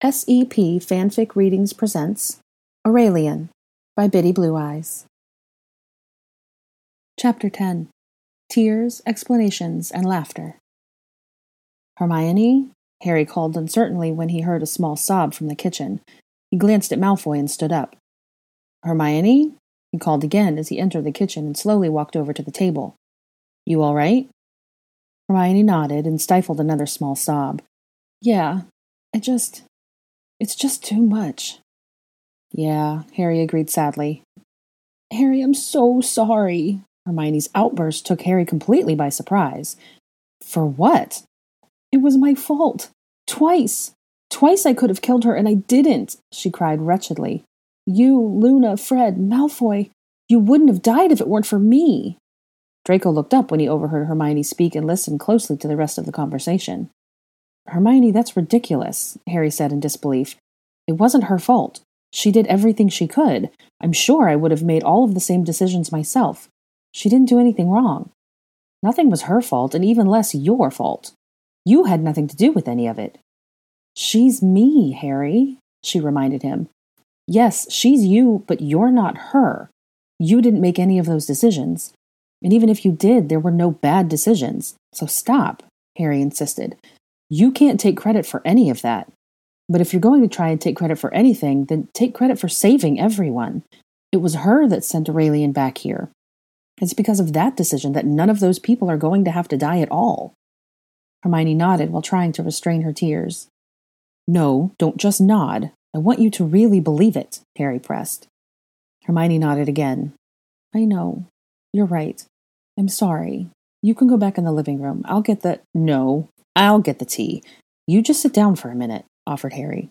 SEP Fanfic Readings presents Aurelian by Biddy Blue Eyes. Chapter 10 Tears, Explanations, and Laughter. Hermione? Harry called uncertainly when he heard a small sob from the kitchen. He glanced at Malfoy and stood up. Hermione? He called again as he entered the kitchen and slowly walked over to the table. You all right? Hermione nodded and stifled another small sob. Yeah, I just. It's just too much. Yeah, Harry agreed sadly. Harry, I'm so sorry. Hermione's outburst took Harry completely by surprise. For what? It was my fault. Twice. Twice I could have killed her, and I didn't, she cried wretchedly. You, Luna, Fred, Malfoy, you wouldn't have died if it weren't for me. Draco looked up when he overheard Hermione speak and listened closely to the rest of the conversation. Hermione, that's ridiculous, Harry said in disbelief. It wasn't her fault. She did everything she could. I'm sure I would have made all of the same decisions myself. She didn't do anything wrong. Nothing was her fault, and even less your fault. You had nothing to do with any of it. She's me, Harry, she reminded him. Yes, she's you, but you're not her. You didn't make any of those decisions. And even if you did, there were no bad decisions. So stop, Harry insisted. You can't take credit for any of that. But if you're going to try and take credit for anything, then take credit for saving everyone. It was her that sent Aurelian back here. It's because of that decision that none of those people are going to have to die at all. Hermione nodded while trying to restrain her tears. No, don't just nod. I want you to really believe it, Harry pressed. Hermione nodded again. I know. You're right. I'm sorry. You can go back in the living room. I'll get the. No, I'll get the tea. You just sit down for a minute, offered Harry.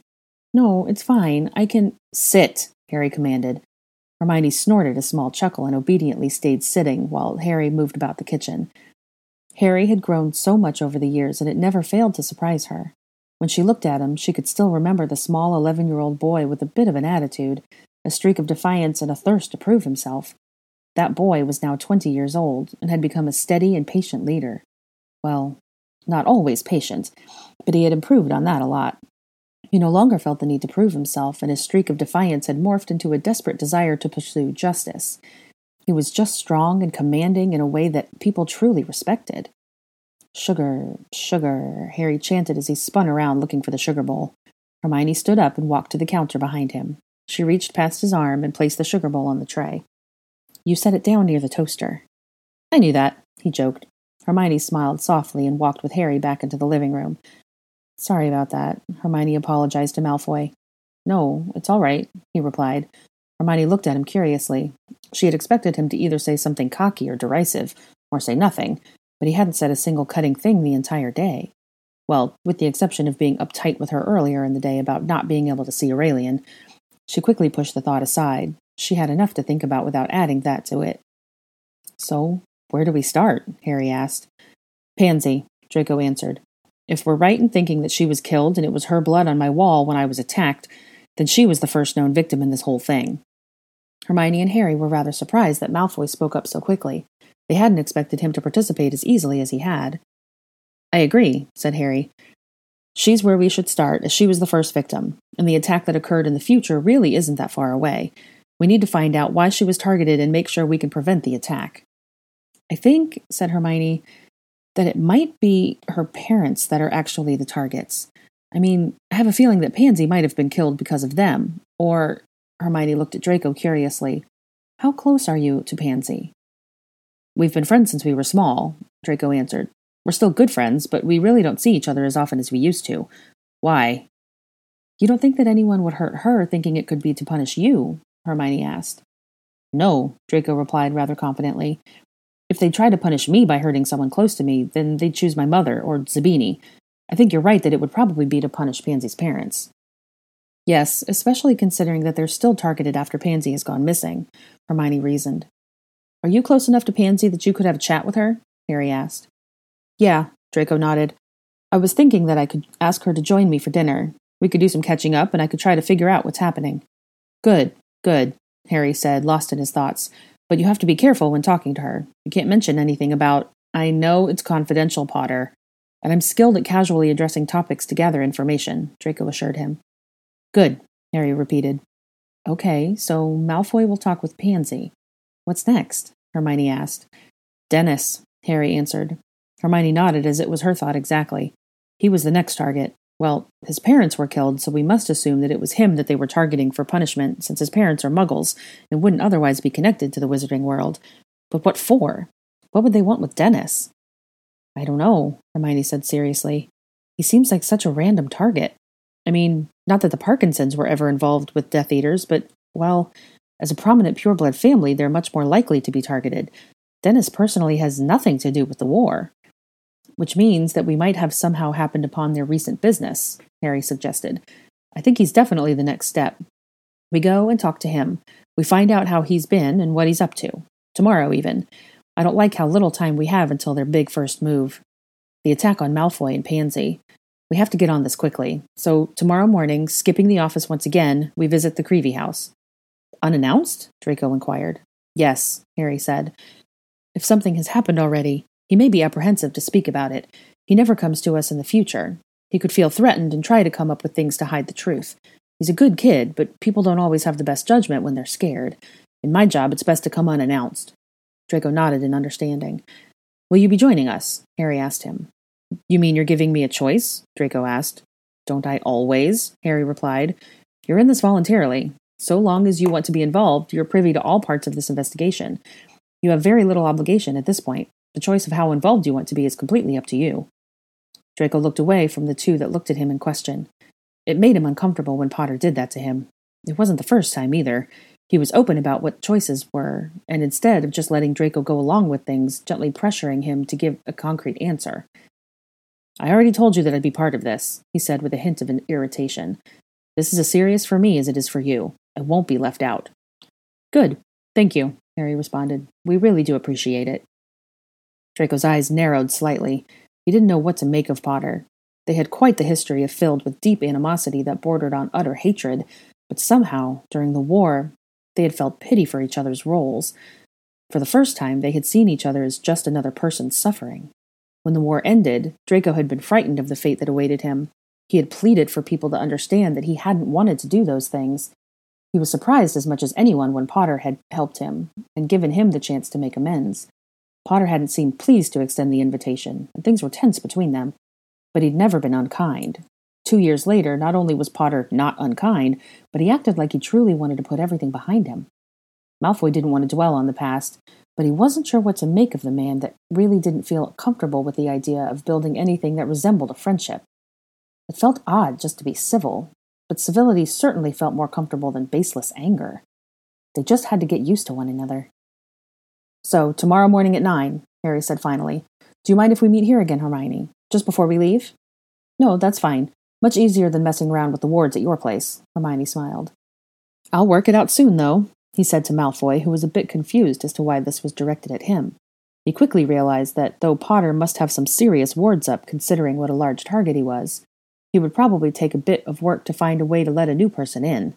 No, it's fine. I can. Sit, Harry commanded. Hermione snorted a small chuckle and obediently stayed sitting while Harry moved about the kitchen. Harry had grown so much over the years that it never failed to surprise her. When she looked at him, she could still remember the small eleven year old boy with a bit of an attitude, a streak of defiance, and a thirst to prove himself. That boy was now twenty years old and had become a steady and patient leader. Well, not always patient, but he had improved on that a lot. He no longer felt the need to prove himself, and his streak of defiance had morphed into a desperate desire to pursue justice. He was just strong and commanding in a way that people truly respected. Sugar, sugar, Harry chanted as he spun around looking for the sugar bowl. Hermione stood up and walked to the counter behind him. She reached past his arm and placed the sugar bowl on the tray. You set it down near the toaster. I knew that, he joked. Hermione smiled softly and walked with Harry back into the living room. Sorry about that, Hermione apologized to Malfoy. No, it's all right, he replied. Hermione looked at him curiously. She had expected him to either say something cocky or derisive, or say nothing, but he hadn't said a single cutting thing the entire day. Well, with the exception of being uptight with her earlier in the day about not being able to see Aurelian. She quickly pushed the thought aside. She had enough to think about without adding that to it. So, where do we start? Harry asked. Pansy, Draco answered. If we're right in thinking that she was killed and it was her blood on my wall when I was attacked, then she was the first known victim in this whole thing. Hermione and Harry were rather surprised that Malfoy spoke up so quickly. They hadn't expected him to participate as easily as he had. I agree, said Harry. She's where we should start, as she was the first victim, and the attack that occurred in the future really isn't that far away. We need to find out why she was targeted and make sure we can prevent the attack. I think, said Hermione, that it might be her parents that are actually the targets. I mean, I have a feeling that Pansy might have been killed because of them. Or, Hermione looked at Draco curiously, how close are you to Pansy? We've been friends since we were small, Draco answered. We're still good friends, but we really don't see each other as often as we used to. Why? You don't think that anyone would hurt her thinking it could be to punish you? Hermione asked. No, Draco replied rather confidently. If they tried to punish me by hurting someone close to me, then they'd choose my mother, or Zabini. I think you're right that it would probably be to punish Pansy's parents. Yes, especially considering that they're still targeted after Pansy has gone missing, Hermione reasoned. Are you close enough to Pansy that you could have a chat with her? Harry asked. Yeah, Draco nodded. I was thinking that I could ask her to join me for dinner. We could do some catching up, and I could try to figure out what's happening. Good, good, Harry said, lost in his thoughts. But you have to be careful when talking to her. You can't mention anything about, I know it's confidential, Potter. And I'm skilled at casually addressing topics to gather information, Draco assured him. Good, Harry repeated. Okay, so Malfoy will talk with Pansy. What's next? Hermione asked. Dennis, Harry answered. Hermione nodded as it was her thought exactly. He was the next target. Well, his parents were killed, so we must assume that it was him that they were targeting for punishment, since his parents are muggles and wouldn't otherwise be connected to the wizarding world. But what for? What would they want with Dennis? I don't know, Hermione said seriously. He seems like such a random target. I mean, not that the Parkinsons were ever involved with Death Eaters, but, well, as a prominent pureblood family, they're much more likely to be targeted. Dennis personally has nothing to do with the war which means that we might have somehow happened upon their recent business, Harry suggested. I think he's definitely the next step. We go and talk to him. We find out how he's been and what he's up to. Tomorrow, even. I don't like how little time we have until their big first move. The attack on Malfoy and Pansy. We have to get on this quickly. So, tomorrow morning, skipping the office once again, we visit the Creevey house. Unannounced? Draco inquired. Yes, Harry said. If something has happened already, he may be apprehensive to speak about it. He never comes to us in the future. He could feel threatened and try to come up with things to hide the truth. He's a good kid, but people don't always have the best judgment when they're scared. In my job, it's best to come unannounced. Draco nodded in understanding. Will you be joining us? Harry asked him. You mean you're giving me a choice? Draco asked. Don't I always? Harry replied. You're in this voluntarily. So long as you want to be involved, you're privy to all parts of this investigation. You have very little obligation at this point. The choice of how involved you want to be is completely up to you. Draco looked away from the two that looked at him in question. It made him uncomfortable when Potter did that to him. It wasn't the first time either. He was open about what choices were, and instead of just letting Draco go along with things, gently pressuring him to give a concrete answer. I already told you that I'd be part of this, he said with a hint of an irritation. This is as serious for me as it is for you. I won't be left out. Good. Thank you, Harry responded. We really do appreciate it. Draco's eyes narrowed slightly. He didn't know what to make of Potter. They had quite the history of filled with deep animosity that bordered on utter hatred, but somehow, during the war, they had felt pity for each other's roles. For the first time, they had seen each other as just another person suffering. When the war ended, Draco had been frightened of the fate that awaited him. He had pleaded for people to understand that he hadn't wanted to do those things. He was surprised as much as anyone when Potter had helped him and given him the chance to make amends. Potter hadn't seemed pleased to extend the invitation, and things were tense between them. But he'd never been unkind. Two years later, not only was Potter not unkind, but he acted like he truly wanted to put everything behind him. Malfoy didn't want to dwell on the past, but he wasn't sure what to make of the man that really didn't feel comfortable with the idea of building anything that resembled a friendship. It felt odd just to be civil, but civility certainly felt more comfortable than baseless anger. They just had to get used to one another. So, tomorrow morning at nine, Harry said finally. Do you mind if we meet here again, Hermione? Just before we leave? No, that's fine. Much easier than messing around with the wards at your place, Hermione smiled. I'll work it out soon, though, he said to Malfoy, who was a bit confused as to why this was directed at him. He quickly realized that though Potter must have some serious wards up considering what a large target he was, he would probably take a bit of work to find a way to let a new person in.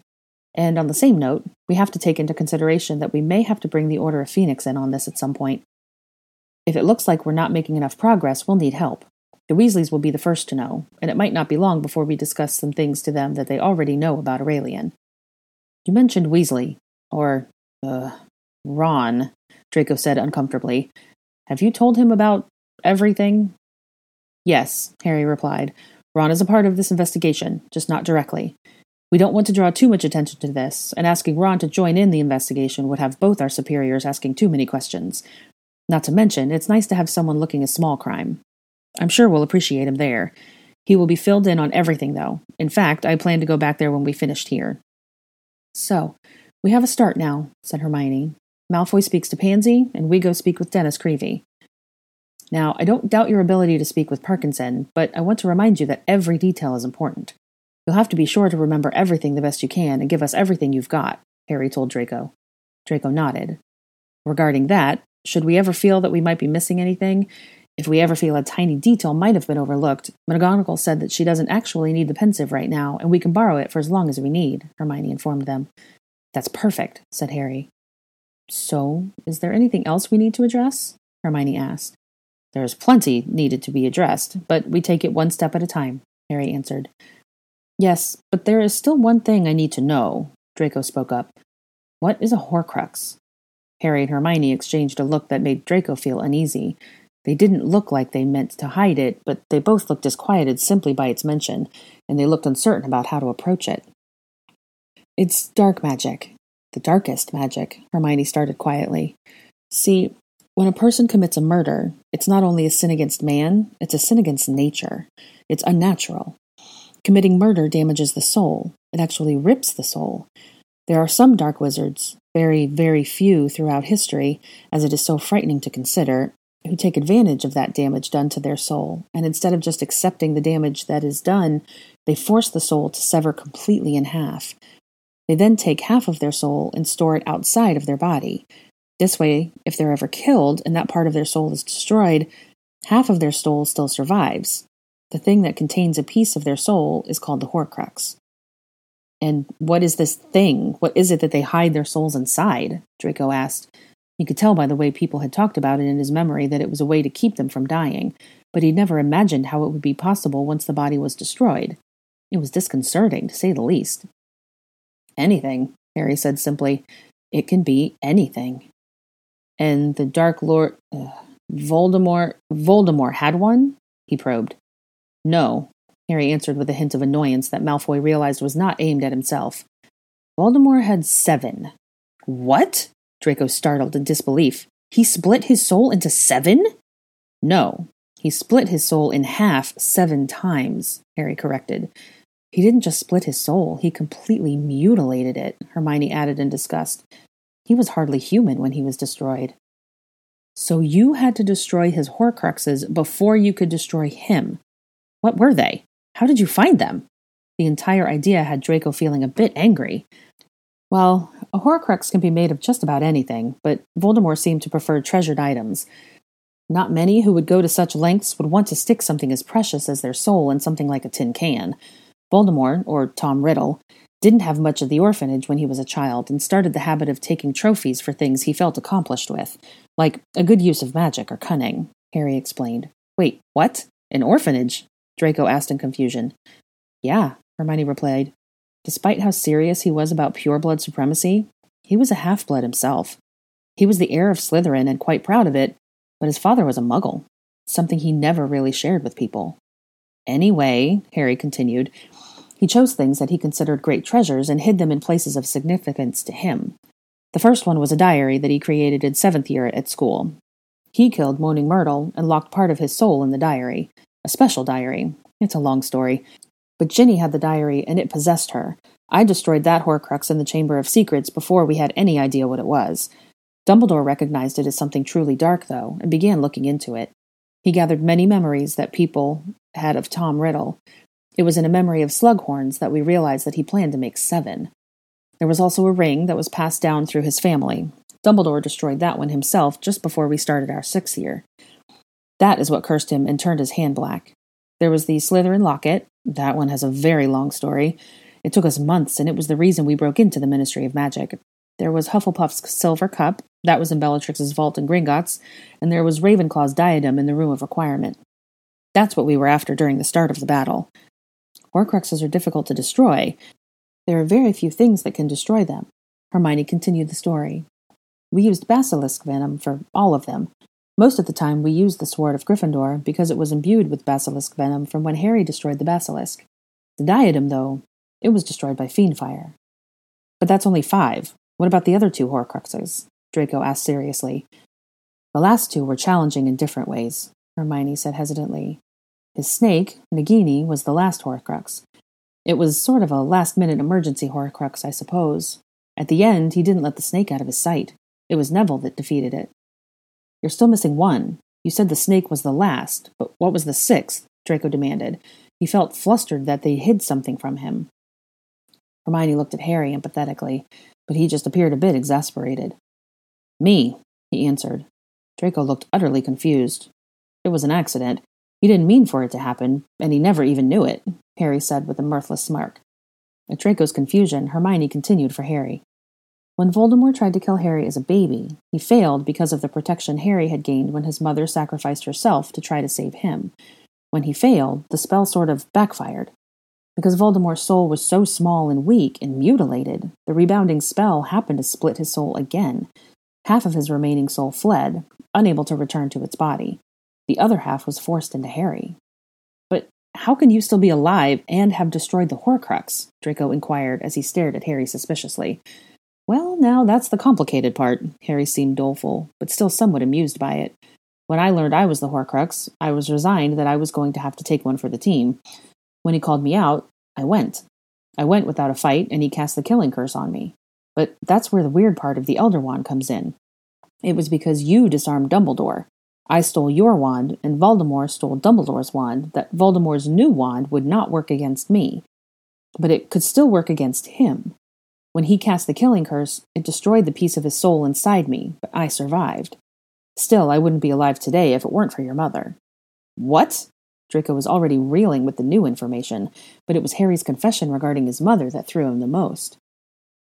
And on the same note, we have to take into consideration that we may have to bring the Order of Phoenix in on this at some point. If it looks like we're not making enough progress, we'll need help. The Weasleys will be the first to know, and it might not be long before we discuss some things to them that they already know about Aurelian. You mentioned Weasley, or, uh, Ron, Draco said uncomfortably. Have you told him about everything? Yes, Harry replied. Ron is a part of this investigation, just not directly. We don't want to draw too much attention to this, and asking Ron to join in the investigation would have both our superiors asking too many questions. Not to mention, it's nice to have someone looking a small crime. I'm sure we'll appreciate him there. He will be filled in on everything, though. In fact, I plan to go back there when we finished here. So, we have a start now, said Hermione. Malfoy speaks to Pansy, and we go speak with Dennis Creevey. Now, I don't doubt your ability to speak with Parkinson, but I want to remind you that every detail is important. You'll have to be sure to remember everything the best you can and give us everything you've got, Harry told Draco. Draco nodded. Regarding that, should we ever feel that we might be missing anything, if we ever feel a tiny detail might have been overlooked, McGonagall said that she doesn't actually need the Pensieve right now, and we can borrow it for as long as we need, Hermione informed them. That's perfect, said Harry. So, is there anything else we need to address? Hermione asked. There's plenty needed to be addressed, but we take it one step at a time, Harry answered. Yes, but there is still one thing I need to know, Draco spoke up. What is a Horcrux? Harry and Hermione exchanged a look that made Draco feel uneasy. They didn't look like they meant to hide it, but they both looked disquieted simply by its mention, and they looked uncertain about how to approach it. It's dark magic. The darkest magic, Hermione started quietly. See, when a person commits a murder, it's not only a sin against man, it's a sin against nature. It's unnatural. Committing murder damages the soul. It actually rips the soul. There are some dark wizards, very, very few throughout history, as it is so frightening to consider, who take advantage of that damage done to their soul, and instead of just accepting the damage that is done, they force the soul to sever completely in half. They then take half of their soul and store it outside of their body. This way, if they're ever killed and that part of their soul is destroyed, half of their soul still survives. The thing that contains a piece of their soul is called the Horcrux. And what is this thing? What is it that they hide their souls inside? Draco asked. He could tell by the way people had talked about it in his memory that it was a way to keep them from dying, but he'd never imagined how it would be possible once the body was destroyed. It was disconcerting, to say the least. Anything, Harry said simply. It can be anything. And the Dark Lord. Uh, Voldemort. Voldemort had one? He probed. No, Harry answered with a hint of annoyance that Malfoy realized was not aimed at himself. Voldemort had seven. What? Draco startled in disbelief. He split his soul into seven? No, he split his soul in half seven times, Harry corrected. He didn't just split his soul, he completely mutilated it, Hermione added in disgust. He was hardly human when he was destroyed. So you had to destroy his Horcruxes before you could destroy him, what were they? How did you find them? The entire idea had Draco feeling a bit angry. Well, a Horcrux can be made of just about anything, but Voldemort seemed to prefer treasured items. Not many who would go to such lengths would want to stick something as precious as their soul in something like a tin can. Voldemort, or Tom Riddle, didn't have much of the orphanage when he was a child and started the habit of taking trophies for things he felt accomplished with, like a good use of magic or cunning, Harry explained. Wait, what? An orphanage? Draco asked in confusion. Yeah, Hermione replied. Despite how serious he was about pureblood supremacy, he was a half blood himself. He was the heir of Slytherin and quite proud of it, but his father was a muggle, something he never really shared with people. Anyway, Harry continued, he chose things that he considered great treasures and hid them in places of significance to him. The first one was a diary that he created in seventh year at school. He killed Moaning Myrtle and locked part of his soul in the diary, a special diary. It's a long story. But Ginny had the diary, and it possessed her. I destroyed that Horcrux in the Chamber of Secrets before we had any idea what it was. Dumbledore recognized it as something truly dark, though, and began looking into it. He gathered many memories that people had of Tom Riddle. It was in a memory of Slughorns that we realized that he planned to make seven. There was also a ring that was passed down through his family. Dumbledore destroyed that one himself just before we started our sixth year. That is what cursed him and turned his hand black. There was the Slytherin locket. That one has a very long story. It took us months, and it was the reason we broke into the Ministry of Magic. There was Hufflepuff's silver cup. That was in Bellatrix's vault in Gringotts. And there was Ravenclaw's diadem in the Room of Requirement. That's what we were after during the start of the battle. Horcruxes are difficult to destroy. There are very few things that can destroy them. Hermione continued the story. We used basilisk venom for all of them, most of the time, we used the Sword of Gryffindor because it was imbued with basilisk venom from when Harry destroyed the basilisk. The diadem, though, it was destroyed by Fiendfyre. But that's only five. What about the other two Horcruxes? Draco asked seriously. The last two were challenging in different ways, Hermione said hesitantly. His snake, Nagini, was the last Horcrux. It was sort of a last minute emergency Horcrux, I suppose. At the end, he didn't let the snake out of his sight. It was Neville that defeated it. You're still missing one. You said the snake was the last, but what was the sixth? Draco demanded. He felt flustered that they hid something from him. Hermione looked at Harry empathetically, but he just appeared a bit exasperated. Me, he answered. Draco looked utterly confused. It was an accident. He didn't mean for it to happen, and he never even knew it, Harry said with a mirthless smirk. At Draco's confusion, Hermione continued for Harry. When Voldemort tried to kill Harry as a baby, he failed because of the protection Harry had gained when his mother sacrificed herself to try to save him. When he failed, the spell sort of backfired. Because Voldemort's soul was so small and weak and mutilated, the rebounding spell happened to split his soul again. Half of his remaining soul fled, unable to return to its body. The other half was forced into Harry. But how can you still be alive and have destroyed the Horcrux? Draco inquired as he stared at Harry suspiciously. Well, now that's the complicated part. Harry seemed doleful, but still somewhat amused by it. When I learned I was the Horcrux, I was resigned that I was going to have to take one for the team. When he called me out, I went. I went without a fight, and he cast the killing curse on me. But that's where the weird part of the Elder Wand comes in. It was because you disarmed Dumbledore. I stole your wand, and Voldemort stole Dumbledore's wand, that Voldemort's new wand would not work against me. But it could still work against him. When he cast the killing curse, it destroyed the piece of his soul inside me, but I survived. Still, I wouldn't be alive today if it weren't for your mother. What? Draco was already reeling with the new information, but it was Harry's confession regarding his mother that threw him the most.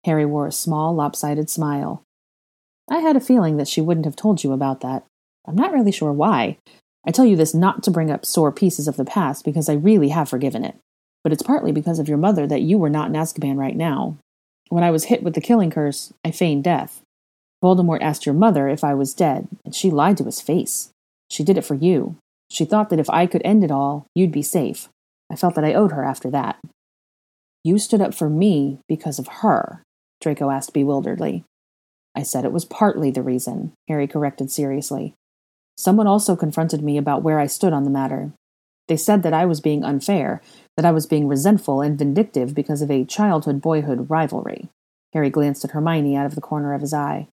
Harry wore a small, lopsided smile. I had a feeling that she wouldn't have told you about that. I'm not really sure why. I tell you this not to bring up sore pieces of the past, because I really have forgiven it. But it's partly because of your mother that you were not in Azkaban right now. When I was hit with the killing curse, I feigned death. Voldemort asked your mother if I was dead, and she lied to his face. She did it for you, she thought that if I could end it all, you'd be safe. I felt that I owed her after that. You stood up for me because of her, Draco asked bewilderedly. I said it was partly the reason, Harry corrected seriously. Someone also confronted me about where I stood on the matter. They said that I was being unfair, that I was being resentful and vindictive because of a childhood boyhood rivalry. Harry glanced at Hermione out of the corner of his eye.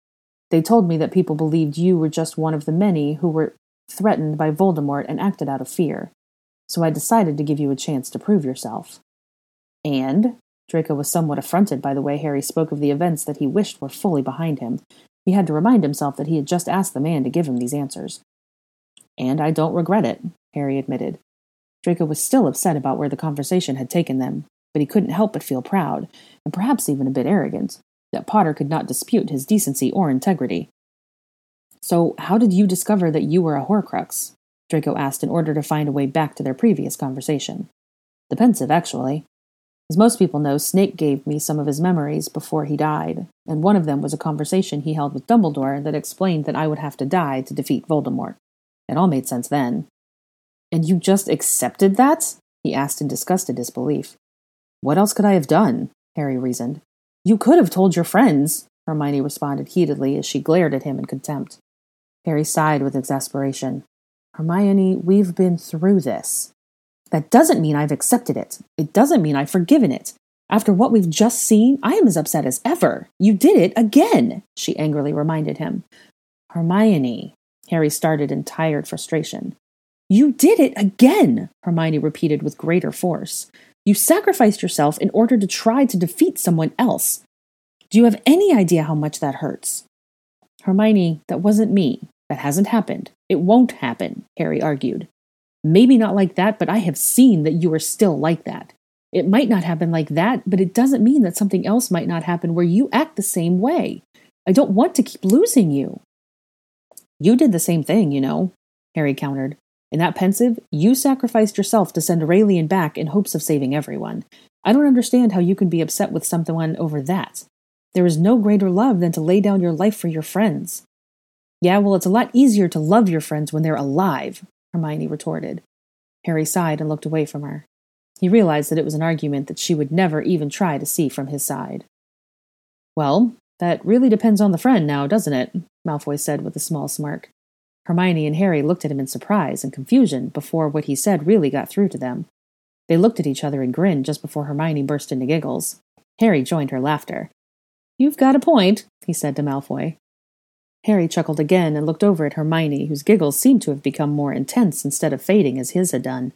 They told me that people believed you were just one of the many who were threatened by Voldemort and acted out of fear. So I decided to give you a chance to prove yourself. And? Draco was somewhat affronted by the way Harry spoke of the events that he wished were fully behind him. He had to remind himself that he had just asked the man to give him these answers. And I don't regret it, Harry admitted. Draco was still upset about where the conversation had taken them, but he couldn't help but feel proud, and perhaps even a bit arrogant, that Potter could not dispute his decency or integrity. So, how did you discover that you were a Horcrux? Draco asked in order to find a way back to their previous conversation. The Pensieve, actually. As most people know, Snape gave me some of his memories before he died, and one of them was a conversation he held with Dumbledore that explained that I would have to die to defeat Voldemort. It all made sense then. And you just accepted that? he asked in disgusted disbelief. What else could I have done? Harry reasoned. You could have told your friends, Hermione responded heatedly as she glared at him in contempt. Harry sighed with exasperation. Hermione, we've been through this. That doesn't mean I've accepted it. It doesn't mean I've forgiven it. After what we've just seen, I am as upset as ever. You did it again, she angrily reminded him. Hermione, Harry started in tired frustration. You did it again, Hermione repeated with greater force. You sacrificed yourself in order to try to defeat someone else. Do you have any idea how much that hurts? Hermione, that wasn't me. That hasn't happened. It won't happen, Harry argued. Maybe not like that, but I have seen that you are still like that. It might not happen like that, but it doesn't mean that something else might not happen where you act the same way. I don't want to keep losing you. You did the same thing, you know, Harry countered. In that Pensieve, you sacrificed yourself to send Aurelian back in hopes of saving everyone. I don't understand how you can be upset with someone over that. There is no greater love than to lay down your life for your friends. Yeah, well, it's a lot easier to love your friends when they're alive, Hermione retorted. Harry sighed and looked away from her. He realized that it was an argument that she would never even try to see from his side. Well, that really depends on the friend now, doesn't it? Malfoy said with a small smirk. Hermione and Harry looked at him in surprise and confusion before what he said really got through to them. They looked at each other and grinned just before Hermione burst into giggles. Harry joined her laughter. You've got a point, he said to Malfoy. Harry chuckled again and looked over at Hermione, whose giggles seemed to have become more intense instead of fading as his had done.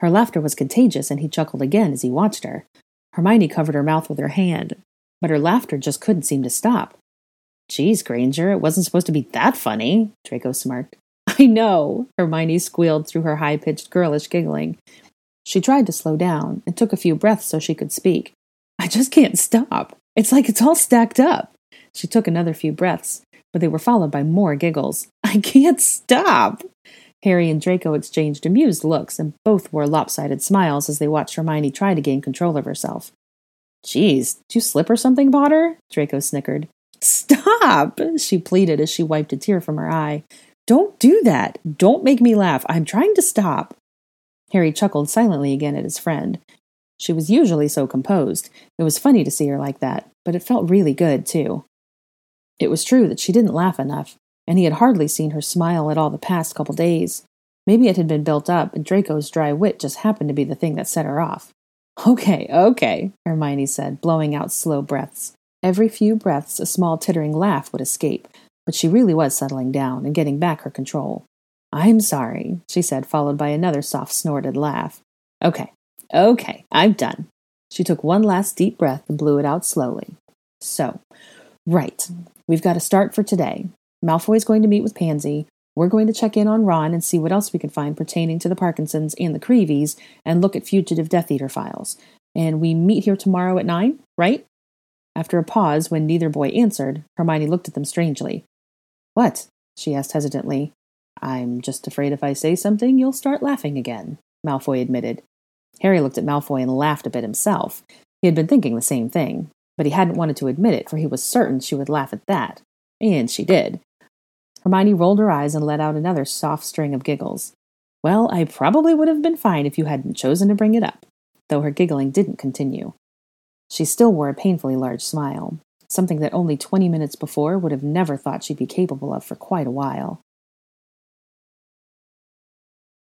Her laughter was contagious, and he chuckled again as he watched her. Hermione covered her mouth with her hand, but her laughter just couldn't seem to stop. Geez, Granger, it wasn't supposed to be that funny, Draco smirked. I know, Hermione squealed through her high pitched girlish giggling. She tried to slow down and took a few breaths so she could speak. I just can't stop. It's like it's all stacked up. She took another few breaths, but they were followed by more giggles. I can't stop. Harry and Draco exchanged amused looks, and both wore lopsided smiles as they watched Hermione try to gain control of herself. Geez, did you slip or something, Potter? Draco snickered. Stop! she pleaded as she wiped a tear from her eye. Don't do that. Don't make me laugh. I'm trying to stop. Harry chuckled silently again at his friend. She was usually so composed. It was funny to see her like that, but it felt really good, too. It was true that she didn't laugh enough, and he had hardly seen her smile at all the past couple days. Maybe it had been built up, and Draco's dry wit just happened to be the thing that set her off. Okay, okay, Hermione said, blowing out slow breaths. Every few breaths, a small tittering laugh would escape, but she really was settling down and getting back her control. I'm sorry, she said, followed by another soft snorted laugh. Okay, okay, I'm done. She took one last deep breath and blew it out slowly. So, right, we've got a start for today. Malfoy's going to meet with Pansy. We're going to check in on Ron and see what else we can find pertaining to the Parkinsons and the Creeveys and look at fugitive Death Eater files. And we meet here tomorrow at nine, right? After a pause, when neither boy answered, Hermione looked at them strangely. What? she asked hesitantly. I'm just afraid if I say something, you'll start laughing again, Malfoy admitted. Harry looked at Malfoy and laughed a bit himself. He had been thinking the same thing, but he hadn't wanted to admit it, for he was certain she would laugh at that. And she did. Hermione rolled her eyes and let out another soft string of giggles. Well, I probably would have been fine if you hadn't chosen to bring it up, though her giggling didn't continue. She still wore a painfully large smile, something that only twenty minutes before would have never thought she'd be capable of for quite a while.